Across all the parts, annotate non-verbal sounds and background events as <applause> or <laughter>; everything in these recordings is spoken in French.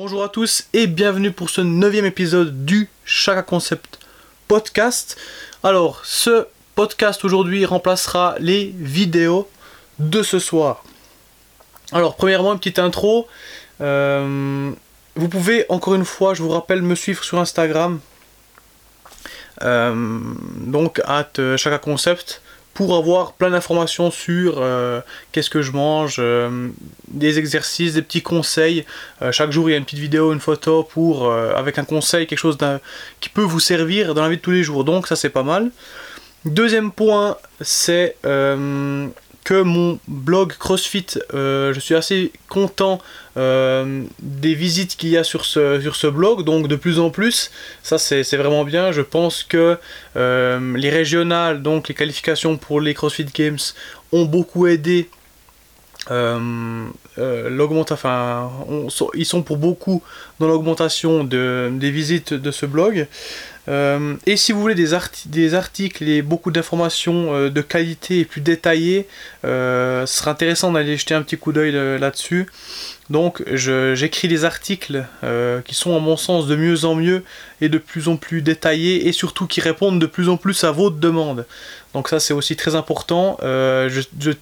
Bonjour à tous et bienvenue pour ce neuvième épisode du Chaka Concept podcast. Alors, ce podcast aujourd'hui remplacera les vidéos de ce soir. Alors, premièrement, une petite intro. Euh, vous pouvez, encore une fois, je vous rappelle, me suivre sur Instagram. Euh, donc, at Chaka Concept pour avoir plein d'informations sur euh, qu'est-ce que je mange, euh, des exercices, des petits conseils. Euh, chaque jour, il y a une petite vidéo, une photo pour avec un conseil, quelque chose qui peut vous servir dans la vie de tous les jours. Donc ça, c'est pas mal. Deuxième point, c'est mon blog CrossFit, euh, je suis assez content euh, des visites qu'il y a sur ce, sur ce blog, donc de plus en plus, ça c'est vraiment bien. Je pense que euh, les régionales, donc les qualifications pour les CrossFit Games, ont beaucoup aidé l'augmentation, enfin, ils sont pour beaucoup dans l'augmentation de, des visites de ce blog. Euh, et si vous voulez des, articles et beaucoup d'informations euh, de qualité et plus détaillées, euh, ce sera intéressant d'aller jeter un petit coup d'œil là-dessus. Donc j'écris des articles qui sont à mon sens de mieux en mieux et de plus en plus détaillés et surtout qui répondent de plus en plus à votre demande. Donc ça c'est aussi très important. je,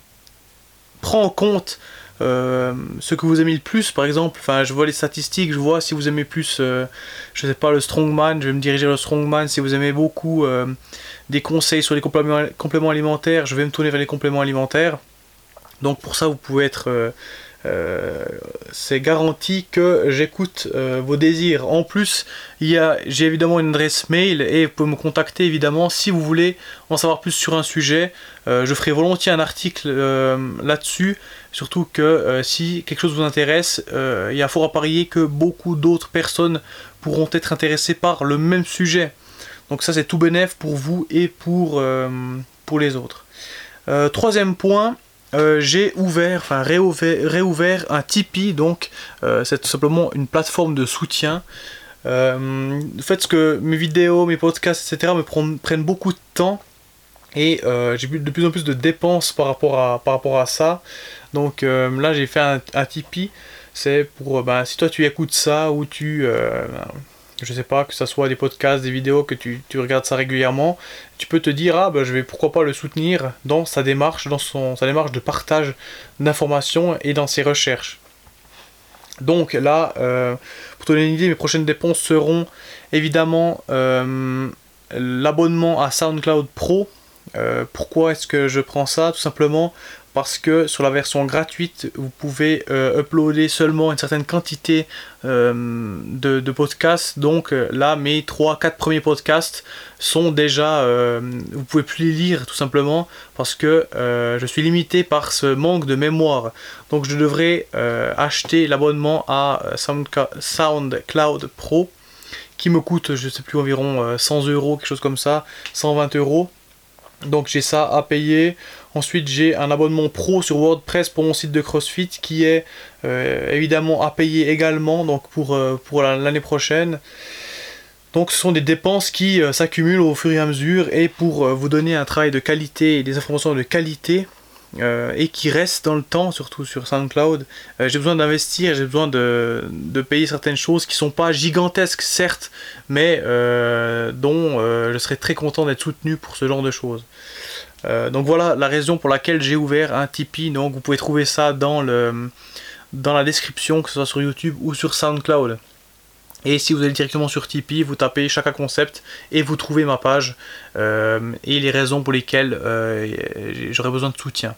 prends en compte euh, ce que vous aimez le plus, par exemple, enfin, je vois les statistiques, je vois si vous aimez plus, euh, je sais pas, le strongman, je vais me diriger vers le strongman. Si vous aimez beaucoup euh, des conseils sur les compléments, compléments, alimentaires, je vais me tourner vers les compléments alimentaires. Donc pour ça, vous pouvez être euh, c'est garanti que j'écoute vos désirs. En plus, j'ai évidemment une adresse mail et vous pouvez me contacter évidemment si vous voulez en savoir plus sur un sujet. Je ferai volontiers un article là-dessus. Surtout que si quelque chose vous intéresse, il y a fort à parier que beaucoup d'autres personnes pourront être intéressées par le même sujet. Donc ça c'est tout bénéf pour vous et pour, pour les autres. troisième point, euh, j'ai ouvert, enfin réouvert, un Tipeee, donc euh, c'est tout simplement une plateforme de soutien. Euh, le fait que mes vidéos, mes podcasts, etc. me prennent, beaucoup de temps et j'ai de plus en plus de dépenses par rapport à, par rapport à ça. Donc là j'ai fait un, Tipeee, c'est pour, ben, si toi tu écoutes ça ou tu je sais pas, que ce soit des podcasts, des vidéos, que tu, regardes ça régulièrement, tu peux te dire, ah ben je vais pourquoi pas le soutenir dans sa démarche, dans son, sa démarche de partage d'informations et dans ses recherches. Donc là, euh, pour te donner une idée, mes prochaines dépenses seront évidemment euh, l'abonnement à SoundCloud Pro. Euh, pourquoi est-ce que je prends ça Tout simplement parce que sur la version gratuite, vous pouvez euh, uploader seulement une certaine quantité euh, de, podcasts. Donc euh, là, mes 3-4 premiers podcasts sont déjà... vous pouvez plus les lire tout simplement parce que je suis limité par ce manque de mémoire. Donc je devrais acheter l'abonnement à SoundCloud Pro qui me coûte, je sais plus, environ 100 euros, quelque chose comme ça, 120 euros. Donc j'ai ça à payer. Ensuite j'ai un abonnement pro sur WordPress pour mon site de CrossFit qui est euh, évidemment à payer également donc pour, euh, l'année prochaine. Donc ce sont des dépenses qui euh, s'accumulent au fur et à mesure et pour vous donner un travail de qualité et des informations de qualité, et qui restent dans le temps, surtout sur SoundCloud. j'ai besoin d'investir, j'ai besoin de, payer certaines choses qui sont pas gigantesques, certes, mais dont je serais très content d'être soutenu pour ce genre de choses. Euh, donc voilà la raison pour laquelle j'ai ouvert un Tipeee. Donc vous pouvez trouver ça dans, le, dans la description, que ce soit sur YouTube ou sur SoundCloud. Et si vous allez directement sur Tipeee, vous tapez Chaka Concept et vous trouvez ma page euh, et les raisons pour lesquelles euh, j'aurais besoin de soutien.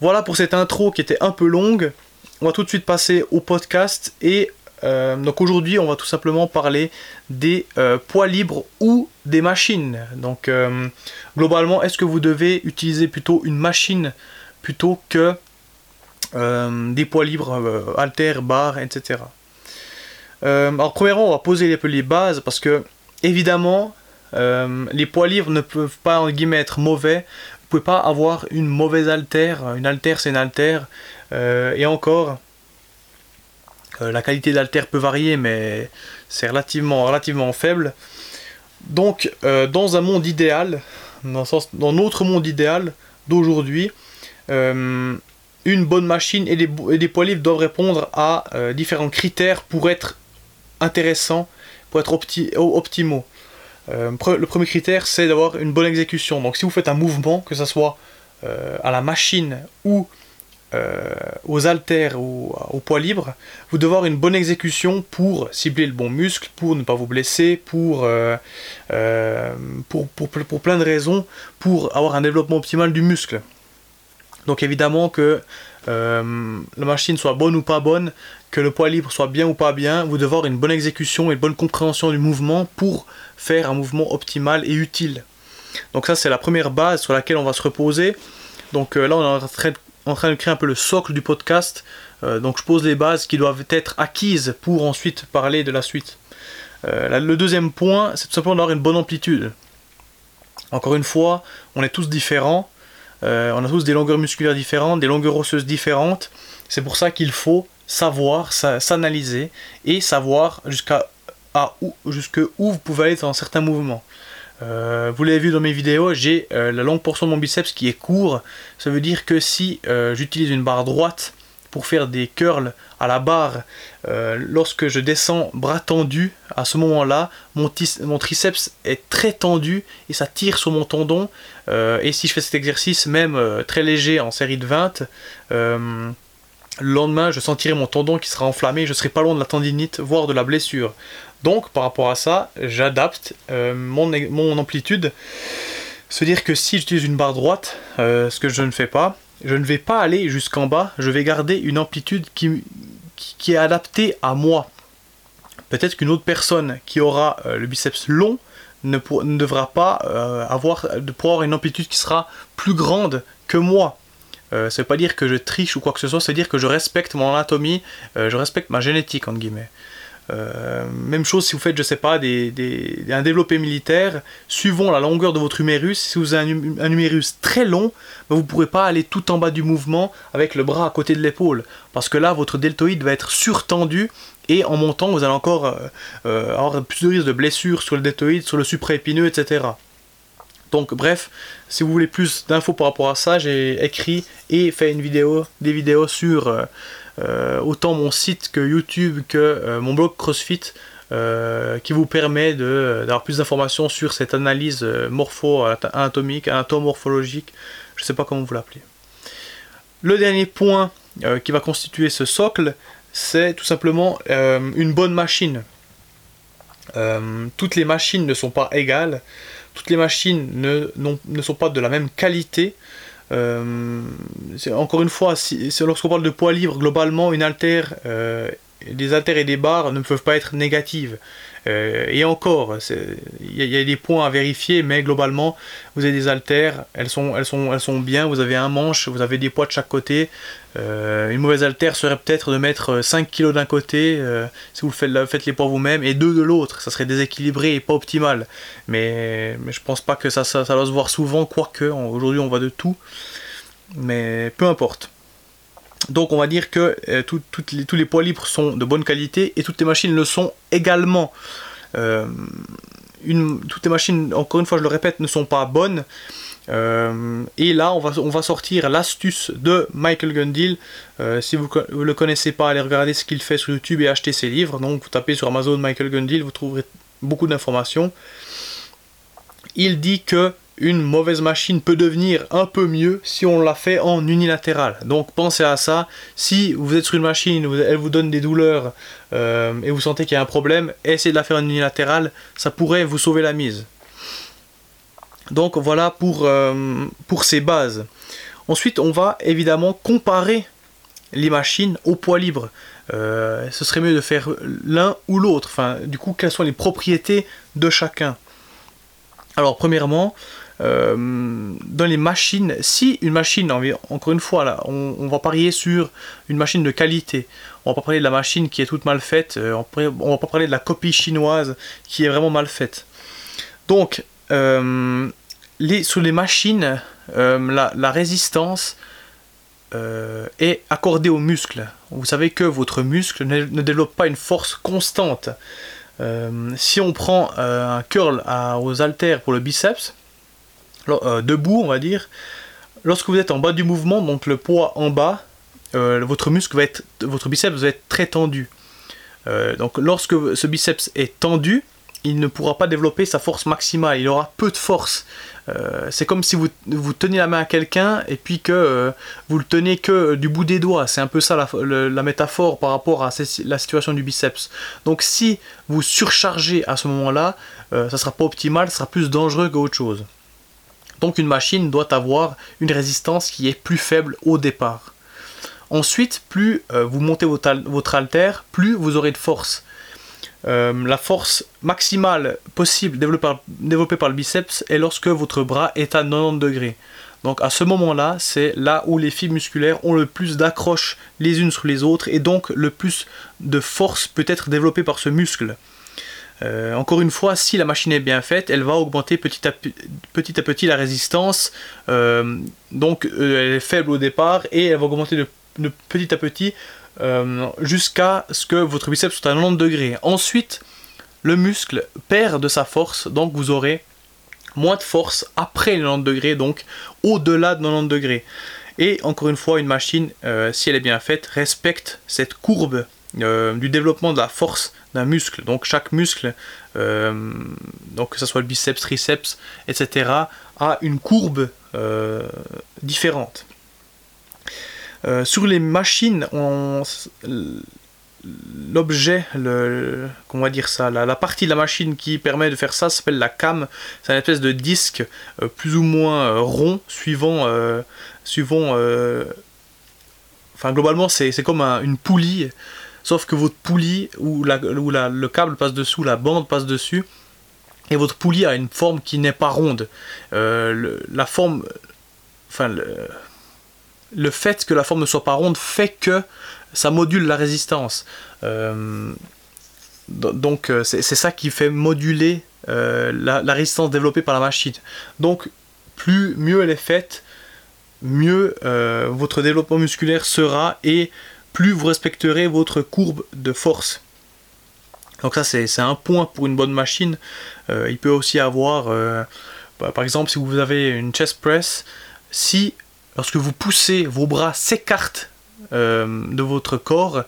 Voilà pour cette intro qui était un peu longue. On va tout de suite passer au podcast et euh, donc aujourd'hui, on va tout simplement parler des euh, poids libres ou des machines. Donc euh, globalement, est-ce que vous devez utiliser plutôt une machine plutôt que des poids libres, haltères, barres, etc. alors premièrement, on va poser les, les bases parce que évidemment, les poids libres ne peuvent pas en guillemets être mauvais. Vous pouvez pas avoir une mauvaise haltère. Une haltère, c'est une haltère. et encore, euh, la qualité d'alter peut varier, mais c'est relativement, faible. Donc, euh, dans un monde idéal, dans, notre monde idéal d'aujourd'hui, euh, une bonne machine et des, poids libres doivent répondre à différents critères pour être intéressants, pour être optimaux. Le premier critère, c'est d'avoir une bonne exécution. Donc si vous faites un mouvement, que ce soit à la machine ou euh, aux haltères ou au poids libre, vous devez avoir une bonne exécution pour cibler le bon muscle, pour ne pas vous blesser, euh, euh, pour, pour, plein de raisons, pour avoir un développement optimal du muscle. Donc évidemment que la machine soit bonne ou pas bonne, que le poids libre soit bien ou pas bien, vous devez avoir une bonne exécution et une bonne compréhension du mouvement pour faire un mouvement optimal et utile. Donc ça c'est la première base sur laquelle on va se reposer. Donc là on est en train de créer un peu le socle du podcast. Euh, donc je pose les bases qui doivent être acquises pour ensuite parler de la suite. Euh, le deuxième point, c'est tout simplement d'avoir une bonne amplitude. Encore une fois, on est tous différents. Euh, on a tous des longueurs musculaires différentes, des longueurs osseuses différentes. C'est pour ça qu'il faut savoir s'analyser et savoir jusqu'à où, où vous pouvez aller dans certains mouvements. Euh, vous l'avez vu dans mes vidéos, j'ai euh, la longue portion de mon biceps qui est court. Ça veut dire que si j'utilise une barre droite pour faire des curls à la barre, lorsque je descends bras tendu, à ce moment-là, mon, mon, triceps est très tendu et ça tire sur mon tendon. Et si je fais cet exercice, même très léger en série de 20, le lendemain, je sentirai mon tendon qui sera enflammé, je serai pas loin de la tendinite, voire de la blessure. Donc par rapport à ça, j'adapte euh, mon, mon, amplitude. Se dire que si j'utilise une barre droite, euh, ce que je ne fais pas, je ne vais pas aller jusqu'en bas, je vais garder une amplitude qui, est adaptée à moi. Peut-être qu'une autre personne qui aura euh, le biceps long ne, devra pas avoir, de pouvoir une amplitude qui sera plus grande que moi. ne veut pas dire que je triche ou quoi que ce soit, c'est dire que je respecte mon anatomie, je respecte ma génétique entre guillemets. Euh, même chose si vous faites, je sais pas, des, un développé militaire, suivant la longueur de votre humérus, si vous avez un, humérus très long, ben, vous ne pourrez pas aller tout en bas du mouvement avec le bras à côté de l'épaule, parce que là, votre deltoïde va être surtendu, et en montant, vous allez encore euh, euh, avoir plus de risques de blessures sur le deltoïde, sur le supraépineux, etc. Donc bref, si vous voulez plus d'infos par rapport à ça, j'ai écrit et fait une vidéo, des vidéos sur euh, autant mon site que YouTube que mon blog CrossFit qui vous permet d'avoir plus d'informations sur cette analyse morpho-anatomique, anatomorphologique, je ne sais pas comment vous l'appelez. Le dernier point qui va constituer ce socle, c'est tout simplement une bonne machine. toutes les machines ne sont pas égales, toutes les machines ne, sont pas de la même qualité, euh, encore une fois, si, lorsqu'on parle de poids libre, globalement, une haltère, euh, des haltères et des barres ne peuvent pas être négatives. Euh, et encore, il y, a des points à vérifier, mais globalement, vous avez des haltères, elles sont, bien, vous avez un manche, vous avez des poids de chaque côté. Euh, une mauvaise haltère serait peut-être de mettre 5 kg d'un côté, euh, si vous faites, les poids vous-même, et 2 de l'autre, ça serait déséquilibré et pas optimal. Mais, mais je pense pas que ça, ça, ça doit se voir souvent, quoique, aujourd'hui on voit de tout. Mais peu importe. Donc on va dire que euh, tous les poids libres sont de bonne qualité et toutes les machines le sont également. Euh, toutes les machines, encore une fois je le répète, ne sont pas bonnes. Euh, et là on va, on va sortir l'astuce de Michael Gundil. si vous ne le connaissez pas, allez regarder ce qu'il fait sur YouTube et acheter ses livres. Donc vous tapez sur Amazon Michael Gundil, vous trouverez beaucoup d'informations. Il dit que une mauvaise machine peut devenir un peu mieux si on la fait en unilatéral. Donc pensez à ça. Si vous êtes sur une machine, elle vous donne des douleurs euh, et vous sentez qu'il y a un problème, essayez de la faire en unilatéral. Ça pourrait vous sauver la mise. Donc voilà pour, euh, ces bases. Ensuite, on va évidemment comparer les machines au poids libre. Euh, ce serait mieux de faire l'un ou l'autre. Enfin, du coup, quelles sont les propriétés de chacun? Alors, premièrement, dans les machines, si une machine, encore une fois, on, va parier sur une machine de qualité. On va pas parler de la machine qui est toute mal faite. Euh, on, va pas parler de la copie chinoise qui est vraiment mal faite. Donc, euh, les, sous les machines, la, résistance est accordée aux muscles. Vous savez que votre muscle ne, développe pas une force constante. si on prend un curl aux haltères pour le biceps, euh, debout, on va dire, lorsque vous êtes en bas du mouvement, donc le poids en bas, votre muscle va être, votre biceps va être très tendu. donc lorsque ce biceps est tendu, il ne pourra pas développer sa force maximale, il aura peu de force. Euh, c'est comme si vous, vous teniez la main à quelqu'un et puis que euh, vous le tenez que du bout des doigts. C'est un peu ça la, métaphore par rapport à la situation du biceps. Donc si vous surchargez à ce moment-là, euh, ça sera pas optimal, ça sera plus dangereux qu'autre chose. Donc une machine doit avoir une résistance qui est plus faible au départ. Ensuite, plus vous montez votre, haltère, plus vous aurez de force. Euh, la force maximale possible développée par, le biceps est lorsque votre bras est à 90 degrés. Donc à ce moment-là, c'est là où les fibres musculaires ont le plus d'accroche les unes sur les autres et donc le plus de force peut être développée par ce muscle. Euh, encore une fois, si la machine est bien faite, elle va augmenter petit à, petit, la résistance. Euh, donc elle est faible au départ et elle va augmenter de petit à petit euh, jusqu'à ce que votre biceps soit à 90 degrés. Ensuite, le muscle perd de sa force, donc vous aurez moins de force après les 90 degrés, donc au-delà de 90 degrés. Et encore une fois, une machine, euh, si elle est bien faite, respecte cette courbe euh, du développement de la force d'un muscle. Donc chaque muscle, donc que ce soit le biceps, triceps, etc., a une courbe différente. Euh, sur les machines, l'objet, le, comment dire ça, la, partie de la machine qui permet de faire ça s'appelle la cam. C'est une espèce de disque euh, plus ou moins euh, rond, suivant, suivant. enfin, globalement, c'est comme une poulie, sauf que votre poulie où, la, où le câble passe dessous, la bande passe dessus, et votre poulie a une forme qui n'est pas ronde. la forme, le, le fait que la forme ne soit pas ronde fait que ça module la résistance. Euh, donc euh, c'est ça qui fait moduler euh, la, résistance développée par la machine. Donc plus mieux elle est faite, mieux votre développement musculaire sera plus vous respecterez votre courbe de force. Donc ça c'est un point pour une bonne machine. il peut aussi avoir, bah, par exemple si vous avez une chest press, si lorsque vous poussez, vos bras s'écartent euh, de votre corps,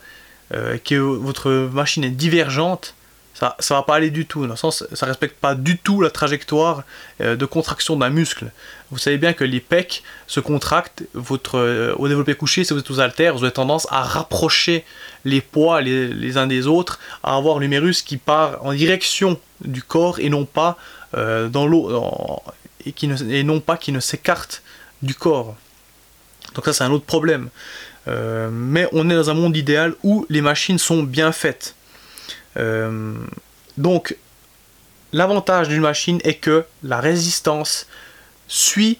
euh, que votre machine est divergente, ça ne va pas aller du tout. Dans le sens, ça ne respecte pas du tout la trajectoire euh, de contraction d'un muscle. Vous savez bien que les pecs se contractent votre, au développé couché, si vous êtes aux haltères, vous avez tendance à rapprocher les poids les, uns des autres, à avoir l'humérus qui part en direction du corps et non pas dans l'eau, et, et non pas qui ne s'écarte du corps. Donc ça c'est un autre problème. Euh, mais on est dans un monde idéal où les machines sont bien faites. Euh, donc l'avantage d'une machine est que la résistance suit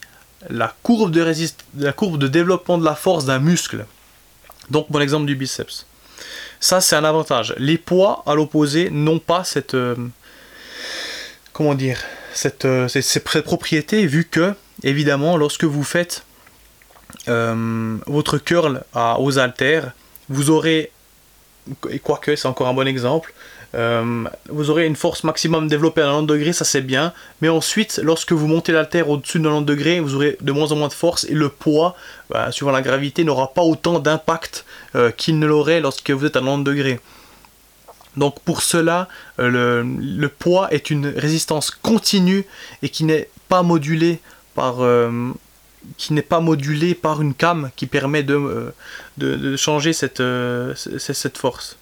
la courbe de, la courbe de développement de la force d'un muscle. Donc mon exemple du biceps. Ça c'est un avantage. Les poids à l'opposé n'ont pas cette... Euh, comment dire cette, cette propriété vu que évidemment lorsque vous faites euh, votre curl aux haltères, vous aurez, et quoique c'est encore un bon exemple, euh, vous aurez une force maximum développée à 90 degrés, ça c'est bien, mais ensuite, lorsque vous montez l'haltère au-dessus de 90 degrés, vous aurez de moins en moins de force et le poids, bah, suivant la gravité, n'aura pas autant d'impact euh, qu'il ne l'aurait lorsque vous êtes à 90 degrés. Donc pour cela, le, le, poids est une résistance continue et qui n'est pas modulée par, qui n'est pas modulé par une cam qui permet de, euh, changer euh, cette force.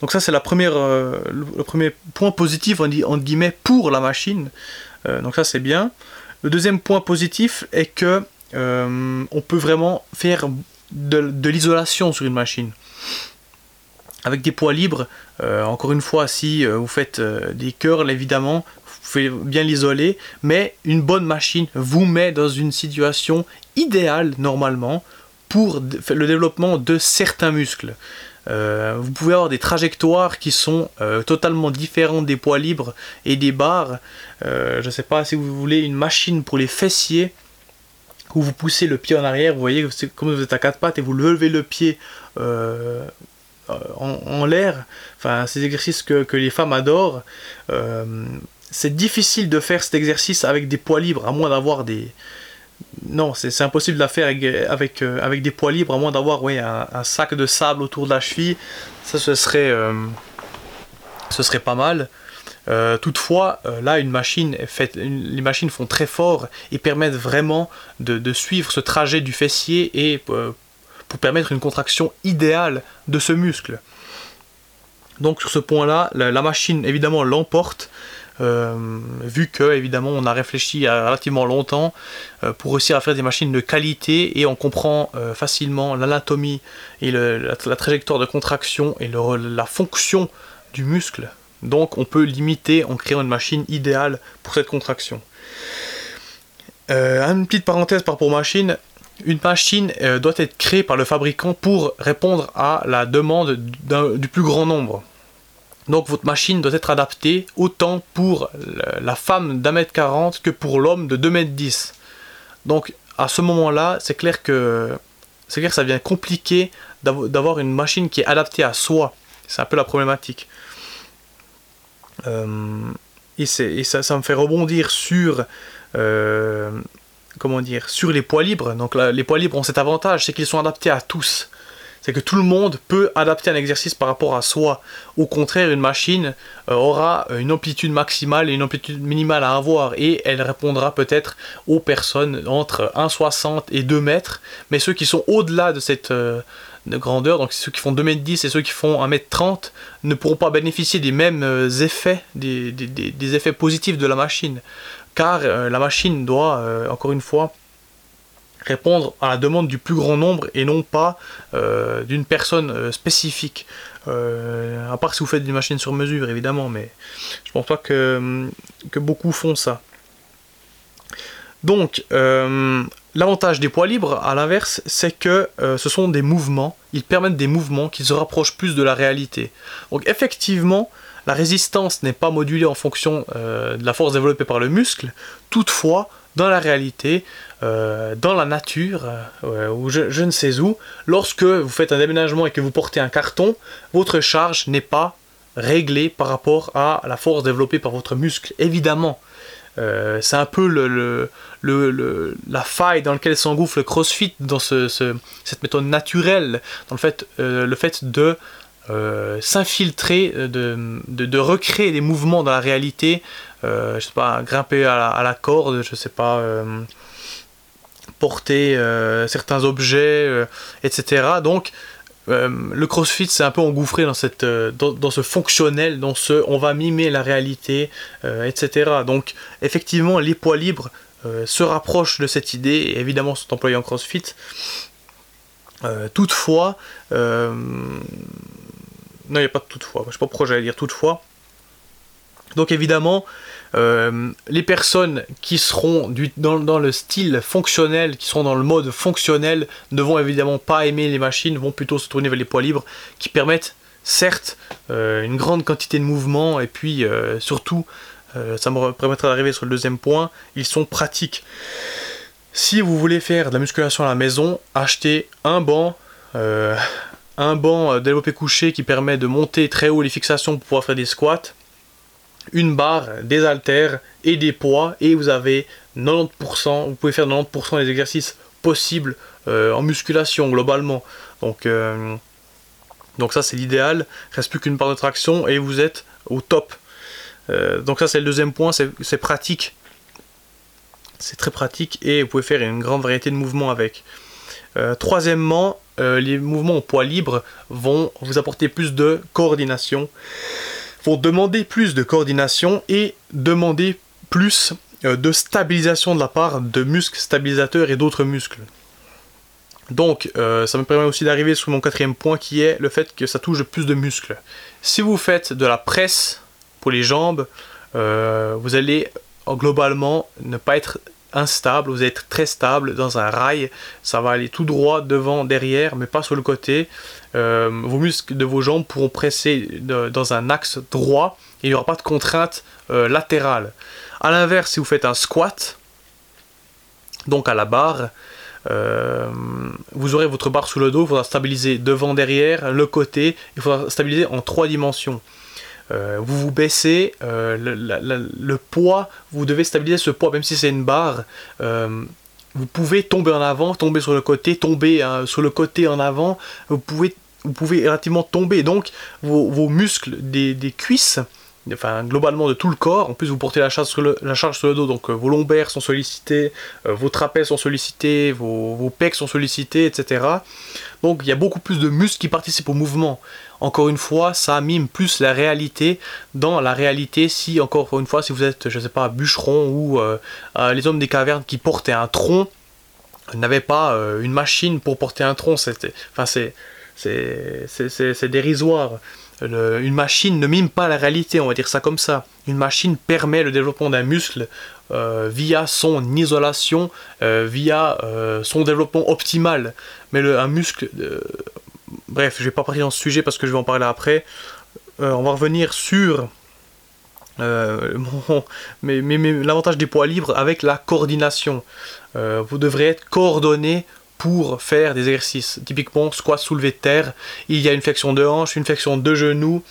Donc ça c'est euh, le premier point positif guillemets pour la machine. donc ça c'est bien. Le deuxième point positif est que on peut vraiment faire de, l'isolation sur une machine. Avec des poids libres, encore une fois, si vous faites des curls, évidemment, pouvez bien l'isoler, mais une bonne machine vous met dans une situation idéale normalement pour le développement de certains muscles. Euh, vous pouvez avoir des trajectoires qui sont euh, totalement différentes des poids libres et des barres. Euh, je ne sais pas si vous voulez une machine pour les fessiers où vous poussez le pied en arrière. Vous voyez, comme vous êtes à quatre pattes et vous levez le pied en, l'air. Enfin, ces exercices que, que les femmes adorent c'est difficile de faire cet exercice avec des poids libres, à moins d'avoir des, non, c'est impossible de la faire avec, avec, des poids libres, à moins d'avoir un, sac de sable autour de la cheville. Ça, ce serait, serait pas mal. Euh, toutefois, euh, là, une machine fait, les machines font très fort et permettent vraiment de, suivre ce trajet du fessier et euh, pour permettre une contraction idéale de ce muscle. Donc sur ce point-là, la, machine évidemment l'emporte, vu que évidemment on a réfléchi relativement longtemps pour réussir à faire des machines de qualité et on comprend facilement l'anatomie et la, trajectoire de contraction et la fonction du muscle donc on peut limiter en créant une machine idéale pour cette contraction. Euh, une petite parenthèse par rapport aux machines. Une machine euh, doit être créée par le fabricant pour répondre à la demande du plus grand nombre. Donc votre machine doit être adaptée autant pour la femme d'un mètre quarante que pour l'homme de 2 mètres 10. Donc à ce moment-là, c'est clair que c'est clair que ça devient compliqué d'avoir une machine qui est adaptée à soi. C'est un peu la problématique. Euh, et, ça, ça, me fait rebondir sur euh, comment dire, sur les poids libres. Donc les poids libres ont cet avantage, c'est qu'ils sont adaptés à tous. C'est que tout le monde peut adapter un exercice par rapport à soi. Au contraire, une machine euh, aura une amplitude maximale et une amplitude minimale à avoir et elle répondra peut-être aux personnes entre 1,60 et 2 mètres. Mais ceux qui sont au-delà de cette, de grandeur, donc ceux qui font 2m10 et ceux qui font 1m30 ne pourront pas bénéficier des mêmes euh, effets, des, effets positifs de la machine. Car euh, la machine doit, euh, encore une fois, répondre à la demande du plus grand nombre et non pas d'une personne spécifique. à part si vous faites une machine sur mesure, évidemment, mais je pense pas que, que beaucoup font ça. Donc, L'avantage des poids libres, à l'inverse, c'est que euh, ce sont des mouvements, ils permettent des mouvements qui se rapprochent plus de la réalité. Donc effectivement, la résistance n'est pas modulée en fonction euh, de la force développée par le muscle, toutefois, dans la réalité, euh, dans la nature, ou je, ne sais où, lorsque vous faites un déménagement et que vous portez un carton, votre charge n'est pas réglée par rapport à la force développée par votre muscle, évidemment. Euh, c'est un peu la faille dans laquelle s'engouffre le crossfit, dans cette méthode naturelle, dans le fait, euh, de euh, s'infiltrer, de, recréer des mouvements dans la réalité, je sais pas, grimper à la, corde, je sais pas, porter certains objets, etc. Donc, euh, le CrossFit s'est un peu engouffré dans, cette, euh, dans, ce fonctionnel, dans ce on va mimer la réalité, euh, etc. Donc effectivement, les poids libres se rapprochent de cette idée et évidemment sont employés en CrossFit. toutefois, non, il n'y a pas de toutefois, je ne sais pas pourquoi j'allais dire toutefois. Donc évidemment, euh, les personnes qui seront dans, le style fonctionnel, qui seront dans le mode fonctionnel, ne vont évidemment pas aimer les machines, vont plutôt se tourner vers les poids libres qui permettent certes euh, une grande quantité de mouvement et puis euh, surtout, ça me permettra d'arriver sur le deuxième point, ils sont pratiques. Si vous voulez faire de la musculation à la maison, achetez un banc, un banc développé couché qui permet de monter très haut les fixations pour pouvoir faire des squats une barre, des haltères et des poids et vous avez 90%, vous pouvez faire 90% des exercices possibles euh, en musculation globalement. Donc, euh, donc ça c'est l'idéal, reste plus qu'une barre de traction et vous êtes au top. Euh, donc ça c'est le deuxième point, c'est pratique. C'est très pratique et vous pouvez faire une grande variété de mouvements avec. troisièmement, les mouvements au poids libre vont vous apporter plus de coordination vont demander plus de coordination et demander plus euh, de stabilisation de la part de muscles stabilisateurs et d'autres muscles. Donc, euh, ça me permet aussi d'arriver sur mon quatrième point qui est le fait que ça touche plus de muscles. Si vous faites de la presse pour les jambes, euh, vous allez globalement ne pas être instable, vous allez être très stable dans un rail, ça va aller tout droit devant, derrière, mais pas sur le côté. Euh, vos muscles de vos jambes pourront presser dans un axe droit il n'y aura pas de contrainte euh, latérale. A l'inverse, si vous faites un squat, donc à la barre, euh, vous aurez votre barre sous le dos, il faudra stabiliser devant, derrière, le côté, il faudra stabiliser en trois dimensions. Vous vous baissez, le, poids, vous devez stabiliser ce poids, même si c'est une barre, vous pouvez tomber en avant, tomber sur le côté, tomber hein, sur le côté en avant, vous pouvez, vous pouvez relativement tomber. Donc vos, muscles des, cuisses, enfin globalement de tout le corps, en plus vous portez la charge sur le, dos, donc euh, vos lombaires sont sollicités, euh, vos trapèzes sont sollicités, vos, pecs sont sollicités, etc. Donc il y a beaucoup plus de muscles qui participent au mouvement. Encore une fois, ça mime plus la réalité dans la réalité si, encore une fois, si vous êtes, je sais pas, bûcheron ou euh, les hommes des cavernes qui portaient un tronc, n'avaient pas une machine pour porter un tronc. C'était, enfin, c'est, c'est, dérisoire. Une machine ne mime pas la réalité, on va dire ça comme ça. Une machine permet le développement d'un muscle via son isolation, via son développement optimal. Mais un muscle bref, je vais pas parler dans ce sujet parce que je vais en parler après. Euh, on va revenir sur euh, <laughs> l'avantage des poids libres avec la coordination. Euh, vous devrez être coordonné pour faire des exercices. Typiquement, squat soulevé de terre, il y a une flexion de hanche, une flexion de genou,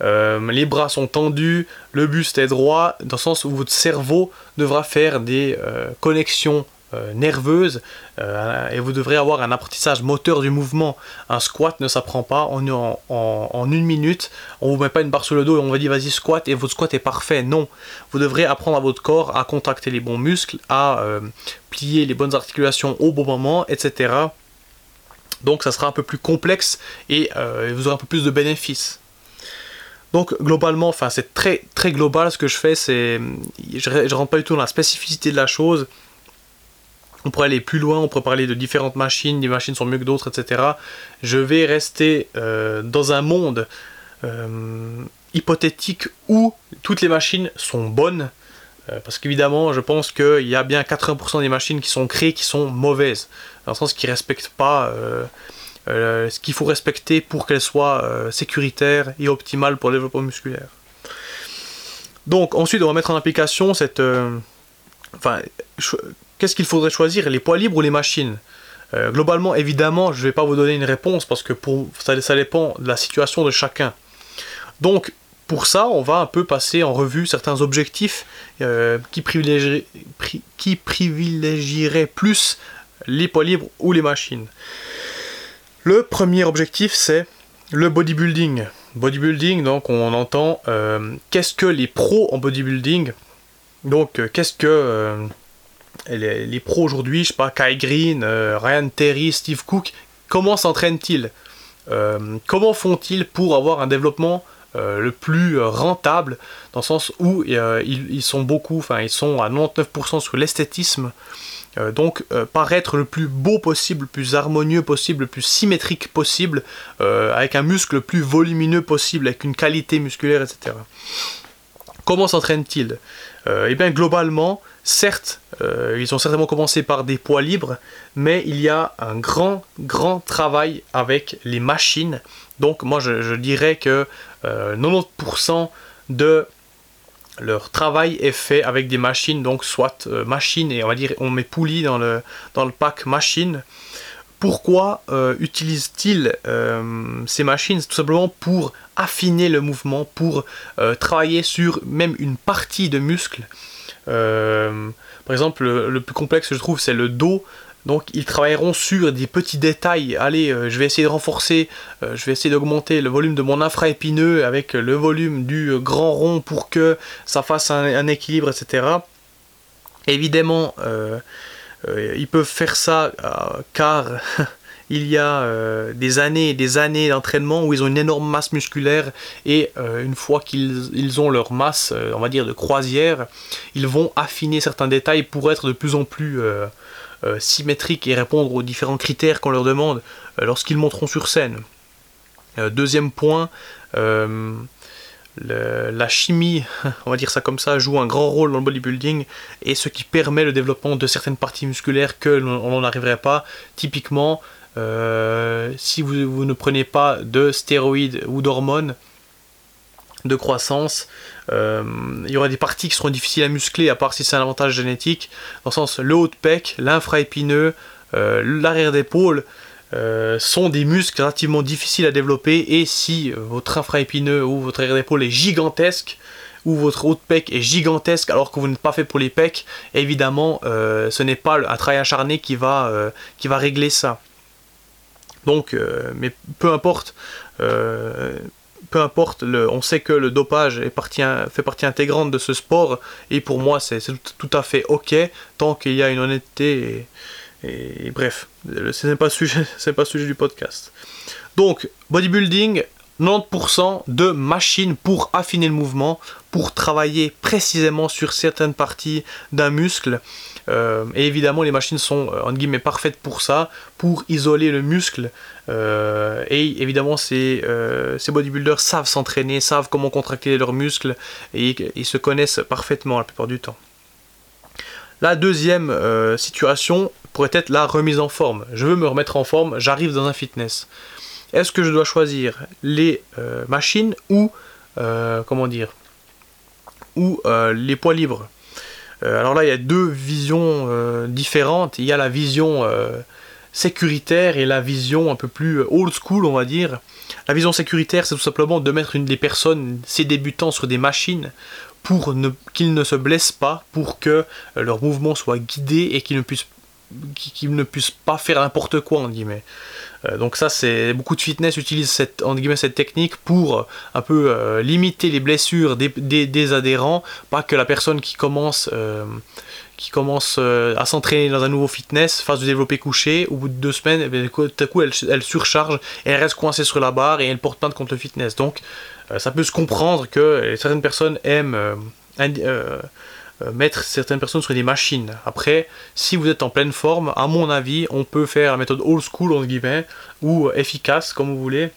les bras sont tendus, le buste est droit, dans le sens où votre cerveau devra faire des connexions euh, nerveuse euh, et vous devrez avoir un apprentissage moteur du mouvement. Un squat ne s'apprend pas en, en, une minute. On vous met pas une barre sur le dos et on va dire vas-y squat et votre squat est parfait. Non, vous devrez apprendre à votre corps à contracter les bons muscles, à euh, plier les bonnes articulations au bon moment, etc. Donc ça sera un peu plus complexe et vous aurez un peu plus de bénéfices. Donc globalement, enfin c'est très très global ce que je fais, c'est je, je rentre pas du tout dans la spécificité de la chose. On pourrait aller plus loin, on pourrait parler de différentes machines, des machines sont mieux que d'autres, etc. Je vais rester euh, dans un monde euh, hypothétique où toutes les machines sont bonnes. Euh, parce qu'évidemment, je pense qu'il y a bien 80% des machines qui sont créées qui sont mauvaises. Dans le sens qu'ils ne respectent pas ce qu'il faut respecter pour qu'elles soient sécuritaires et optimales pour le développement musculaire. Donc ensuite, on va mettre en application cette... enfin, Qu'est-ce qu'il faudrait choisir, les poids libres ou les machines? Euh, Globalement, évidemment, je ne vais pas vous donner une réponse parce que ça, dépend de la situation de chacun. Donc, pour ça, on va un peu passer en revue certains objectifs euh, qui, qui privilégieraient plus les poids libres ou les machines. Le premier objectif, c'est le bodybuilding. Bodybuilding, donc on entend euh, qu'est-ce que les pros en bodybuilding? Donc, qu'est-ce que les, pros aujourd'hui, je sais pas, Kai Green, euh, Ryan Terry, Steve Cook, comment s'entraînent-ils euh, Comment font-ils pour avoir un développement euh, le plus rentable, dans le sens où ils, sont beaucoup, ils sont à 99% sur l'esthétisme, donc paraître le plus beau possible, le plus harmonieux possible, le plus symétrique possible, avec un muscle le plus volumineux possible, avec une qualité musculaire, etc. Comment s'entraînent-ils? Eh bien globalement, Certes, euh, ils ont certainement commencé par des poids libres, mais il y a un grand, grand travail avec les machines. Donc moi, je, dirais que 90% euh, de leur travail est fait avec des machines, donc soit euh, machines, et on va dire, on met poulies dans le, dans le pack machine. Pourquoi utilisent-ils ces machines? Tout simplement pour affiner le mouvement, pour travailler sur même une partie de muscle euh, par exemple, le, plus complexe, je trouve, c'est le dos. Donc ils travailleront sur des petits détails. Allez, euh, je vais essayer de renforcer, euh, je vais essayer d'augmenter le volume de mon infraépineux avec le volume du grand rond pour que ça fasse un, équilibre, etc. Évidemment, ils peuvent faire ça car <laughs> il y a euh, des années et des années d'entraînement où ils ont une énorme masse musculaire et euh, une fois qu'ils ont leur masse, euh, on va dire, de croisière, ils vont affiner certains détails pour être de plus en plus symétriques et répondre aux différents critères qu'on leur demande lorsqu'ils monteront sur scène. deuxième point, la chimie, <laughs> on va dire ça comme ça, joue un grand rôle dans le bodybuilding et ce qui permet le développement de certaines parties musculaires que l'on n'arriverait pas. Typiquement, euh, si vous, ne prenez pas de stéroïdes ou d'hormones de croissance, euh, il y aura des parties qui seront difficiles à muscler, à part si c'est un avantage génétique, dans le sens le haut de pec, l'infraépineux, euh, l'arrière d'épaule, sont des muscles relativement difficiles à développer et si votre infraépineux ou votre arrière d'épaule est gigantesque, ou votre haut de pec est gigantesque alors que vous n'êtes pas fait pour les pecs, évidemment, euh, ce n'est pas un travail acharné qui va, euh, qui va régler ça. Donc, euh, mais peu importe, peu importe, le, on sait que le dopage partie, fait partie intégrante de ce sport, et pour moi, c'est tout à fait ok, tant qu'il y a une honnêteté, et, et bref, ce n'est pas, sujet, <laughs> pas le sujet du podcast. Donc, bodybuilding, 90% de machines pour affiner le mouvement, pour travailler précisément sur certaines parties d'un muscle. Euh, et évidemment, les machines sont euh, en guillemets parfaites pour ça, pour isoler le muscle. Euh, et évidemment, ces, ces bodybuilders savent s'entraîner, savent comment contracter leurs muscles et ils se connaissent parfaitement la plupart du temps. La deuxième situation pourrait être la remise en forme. Je veux me remettre en forme, j'arrive dans un fitness. Est-ce que je dois choisir les euh, machines ou euh, comment dire ou euh, les poids libres? Alors là il y a deux visions différentes. Il y a la vision sécuritaire et la vision un peu plus old school on va dire. La vision sécuritaire c'est tout simplement de mettre une des personnes ces débutants sur des machines pour qu'ils ne se blessent pas pour que leur mouvement soit guidé et qu'ils ne puissent qu'ils ne puissent pas faire n'importe quoi en guillemets euh, donc ça, c'est beaucoup de fitness utilisent cette, cette technique pour euh, un peu euh, limiter les blessures des, adhérents, pas que la personne qui commence, qui commence à s'entraîner dans un nouveau fitness fasse du développé couché, au bout de deux semaines, eh tout à coup elle, elle, surcharge et elle reste coincée sur la barre et elle porte plainte contre le fitness. Donc ça peut se comprendre que certaines personnes aiment euh, mettre certaines personnes sur des machines. Après, si vous êtes en pleine forme, à mon avis, on peut faire la méthode old school, entre guillemets, ou efficace, comme vous voulez,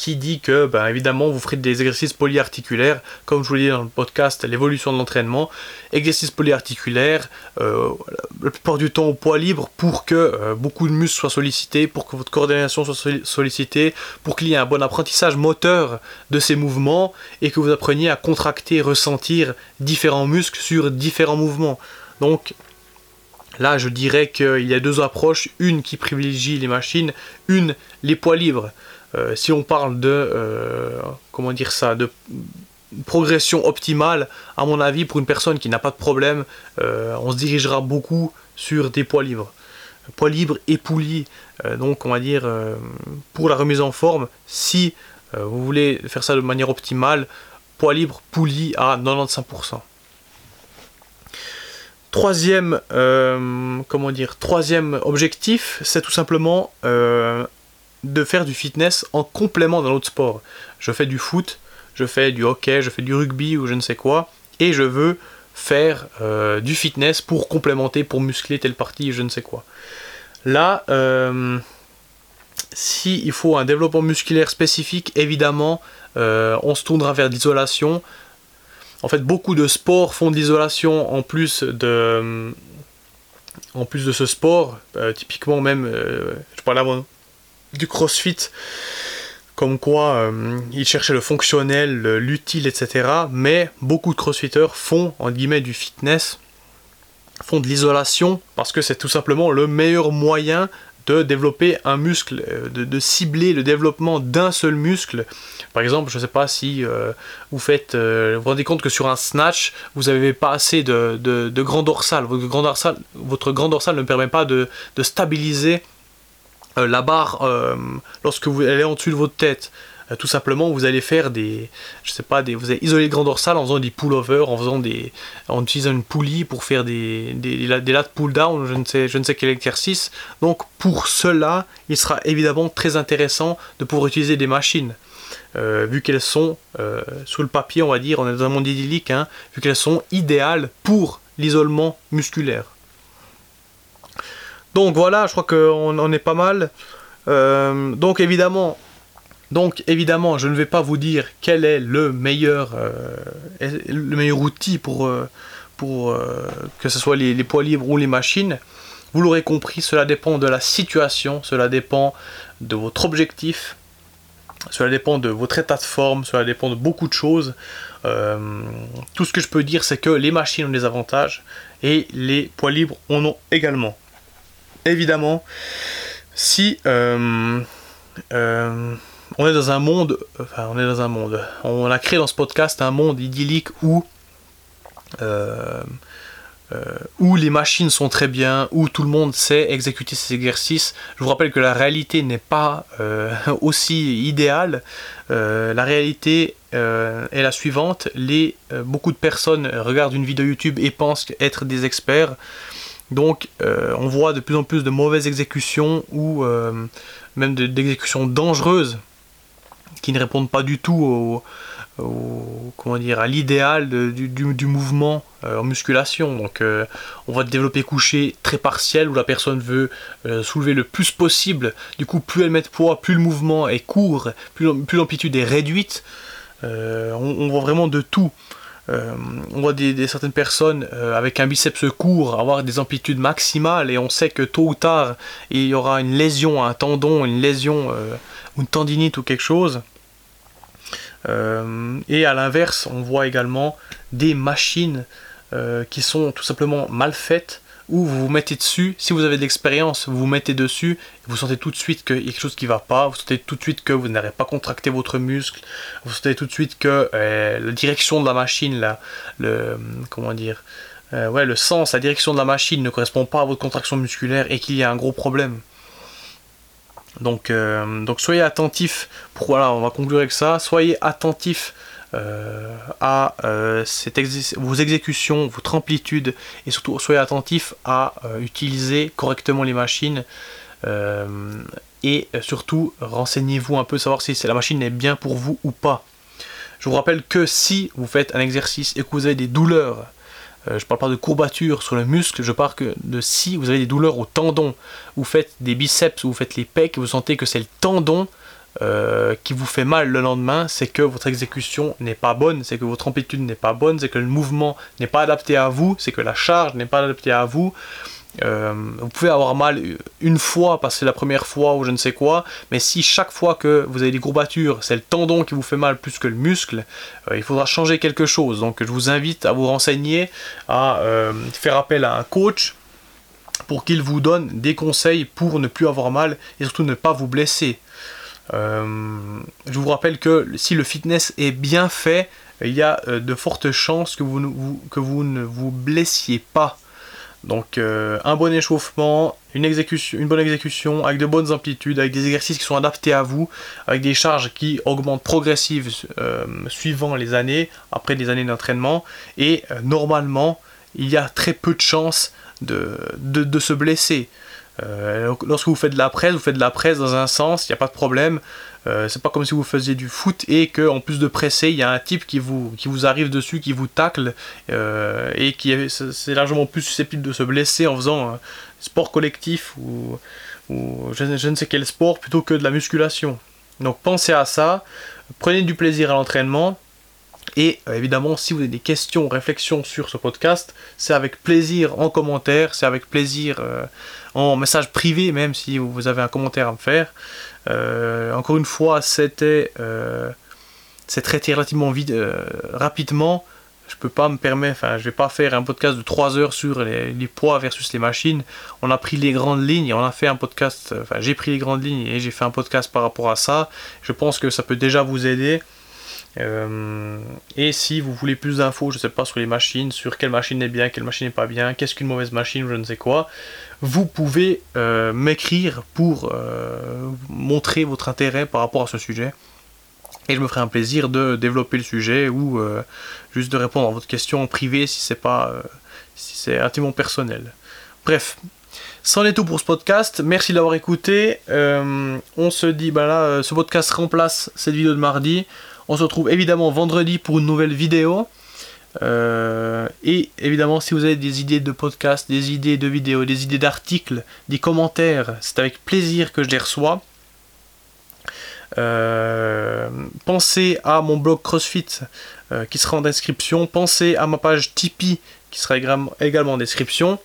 qui dit que, ben, évidemment, vous ferez des exercices polyarticulaires, comme je vous l'ai dit dans le podcast, l'évolution de l'entraînement, exercices polyarticulaires, euh, la plupart du temps au poids libre, pour que euh, beaucoup de muscles soient sollicités, pour que votre coordination soit sollicitée, pour qu'il y ait un bon apprentissage moteur de ces mouvements, et que vous appreniez à contracter, ressentir différents muscles sur différents mouvements. Donc, Là, je dirais qu'il y a deux approches, une qui privilégie les machines, une les poids libres. Euh, si on parle de, euh, comment dire ça, de progression optimale, à mon avis, pour une personne qui n'a pas de problème, euh, on se dirigera beaucoup sur des poids libres. Poids libres et poulies, donc on va dire, pour la remise en forme, si vous voulez faire ça de manière optimale, poids libre, poulie à 95%. Troisième, comment dire, troisième objectif, c'est tout simplement de faire du fitness en complément d'un autre sport. Je fais du foot, je fais du hockey, je fais du rugby ou je ne sais quoi, et je veux faire euh, du fitness pour complémenter, pour muscler telle partie, je ne sais quoi. Là, euh, si il faut un développement musculaire spécifique, évidemment, euh, on se tournera vers l'isolation. En fait, beaucoup de sports font de l'isolation en plus de, plus de ce sport. typiquement même, je parle avant du crossfit, comme quoi euh, ils cherchaient le fonctionnel, l'utile, etc. Mais beaucoup de crossfitters font, en guillemets, du fitness, font de l'isolation, parce que c'est tout simplement le meilleur moyen de développer un muscle, euh, de, cibler le développement d'un seul muscle. Par exemple, je ne sais pas si euh, vous faites, vous vous rendez compte que sur un snatch, vous n'avez pas assez de, de, dorsal. Votre grand dorsal, votre grand dorsal ne permet pas de, stabiliser euh, la barre, euh, lorsque vous, est en dessus de votre tête, euh, tout simplement, vous allez faire des, je sais pas, vous allez isoler le grand dorsal en faisant des pull-over, en faisant des, en utilisant une poulie pour faire des, des, lattes pull-down, je ne sais, je ne sais quel exercice. Donc pour cela, il sera évidemment très intéressant de pouvoir utiliser des machines. vu qu'elles sont sous le papier, on va dire, on est dans un monde idyllique, hein, vu qu'elles sont idéales pour l'isolement musculaire. Donc voilà, je crois qu'on en est pas mal. Euh, donc évidemment, évidemment, je ne vais pas vous dire quel est le meilleur, euh, le meilleur outil pour, euh, pour que ce soit les, poids libres ou les machines. Vous l'aurez compris, cela dépend de la situation, cela dépend de votre objectif, cela dépend de votre état de forme, cela dépend de beaucoup de choses. tout ce que je peux dire, c'est que les machines ont des avantages et les poids libres en ont également évidemment, si euh, euh, on est dans un monde, enfin on est dans un monde, on a créé dans ce podcast un monde idyllique où euh, les machines sont très bien, où tout le monde sait exécuter ces exercices. Je vous rappelle que la réalité n'est pas <laughs> aussi idéale. la réalité est la suivante. Beaucoup de personnes regardent une vidéo YouTube et pensent être des experts. Donc on voit de plus en plus de mauvaises exécutions ou même d'exécutions dangereuses qui ne répondent pas du tout comment dire, à l'idéal du, mouvement euh, en musculation. Donc euh, on va développer couché très partiel où la personne veut euh, soulever le plus possible. Du coup, plus elle met de poids, plus le mouvement est court, plus, l'amplitude est réduite. On, voit vraiment de tout. On voit des, certaines personnes avec un biceps court avoir des amplitudes maximales et on sait que tôt ou tard il y aura une lésion, un tendon, une lésion, une tendinite ou quelque chose. Euh, et à l'inverse, on voit également des machines euh, qui sont tout simplement mal faites où vous vous mettez dessus, si vous avez de l'expérience, vous vous mettez dessus, vous sentez tout de suite qu'il y a quelque chose qui ne va pas, vous sentez tout de suite que vous n'avez pas contracté votre muscle, vous sentez tout de suite que euh, la direction de la machine, le, comment dire, ouais, le sens, la direction de la machine ne correspond pas à votre contraction musculaire et qu'il y a un gros problème. Donc, euh, soyez attentifs, pour, voilà, on va conclure avec ça, soyez attentifs euh, à euh, vos exécutions, votre amplitude, et surtout soyez attentifs à utiliser correctement les machines. et surtout, renseignez-vous un peu, savoir si la machine est bien pour vous ou pas. Je vous rappelle que si vous faites un exercice et que vous avez des douleurs euh, je ne parle pas de courbature sur le muscle, je parle que de si vous avez des douleurs au tendon, vous faites des biceps, ou vous faites les pecs, vous sentez que c'est le tendon euh, qui vous fait mal le lendemain, c'est que votre exécution n'est pas bonne, c'est que votre amplitude n'est pas bonne, c'est que le mouvement n'est pas adapté à vous, c'est que la charge n'est pas adaptée à vous, euh, vous pouvez avoir mal une fois parce que c'est la première fois ou je ne sais quoi, mais si chaque fois que vous avez des courbatures, c'est le tendon qui vous fait mal plus que le muscle, euh, il faudra changer quelque chose. Donc je vous invite à vous renseigner, à faire appel à un coach pour qu'il vous donne des conseils pour ne plus avoir mal et surtout ne pas vous blesser. Je vous rappelle que si le fitness est bien fait, il y a de fortes chances que vous, ne vous blessiez pas. Donc euh, un bon échauffement, une, bonne exécution avec de bonnes amplitudes, avec des exercices qui sont adaptés à vous, avec des charges qui augmentent progressives euh, suivant les années, après les années d'entraînement. Et euh, normalement, il y a très peu de chances de se blesser. Lorsque vous faites de la presse, vous faites de la presse dans un sens, il n'y a pas de problème. Euh, c'est pas comme si vous faisiez du foot et que en plus de presser, il y a un type qui vous, qui vous arrive dessus, qui vous tacle euh, et qui est, c'est largement plus susceptible de se blesser en faisant un sport collectif ou, je, ne sais quel sport plutôt que de la musculation. Donc pensez à ça, prenez du plaisir à l'entraînement. Et euh, évidemment, si vous avez des questions, réflexions sur ce podcast, c'est avec plaisir en commentaire, c'est avec plaisir en message privé, même si vous avez un commentaire à me faire. Euh, encore une fois, c'était euh, c'est traité relativement vite, euh, rapidement. Je peux pas me permettre, enfin, je vais pas faire un podcast de 3 heures sur les, poids versus les machines. On a pris les grandes lignes, on a fait un podcast, enfin, j'ai pris les grandes lignes et j'ai fait un podcast par rapport à ça. Je pense que ça peut déjà vous aider. Et si vous voulez plus d'infos, je sais pas, sur les machines, sur quelle machine est bien, quelle machine n'est pas bien, qu'est-ce qu'une mauvaise machine je ne sais quoi, vous pouvez euh, m'écrire pour euh, montrer votre intérêt par rapport à ce sujet. Et je me ferai un plaisir de développer le sujet ou euh, juste de répondre à votre question en privé si c'est pas si c'est intimement personnel. Bref, c'en est tout pour ce podcast. Merci d'avoir écouté. on se dit, bah là, ce podcast remplace cette vidéo de mardi. On se retrouve évidemment vendredi pour une nouvelle vidéo. Euh, et évidemment, si vous avez des idées de podcasts, des idées de vidéos, des idées d'articles, des commentaires, c'est avec plaisir que je les reçois. Euh, pensez à mon blog CrossFit euh, qui sera en description. Pensez à ma page Tipeee qui sera également en description.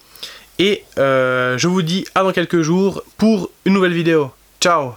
Et je vous dis à dans quelques jours pour une nouvelle vidéo. Ciao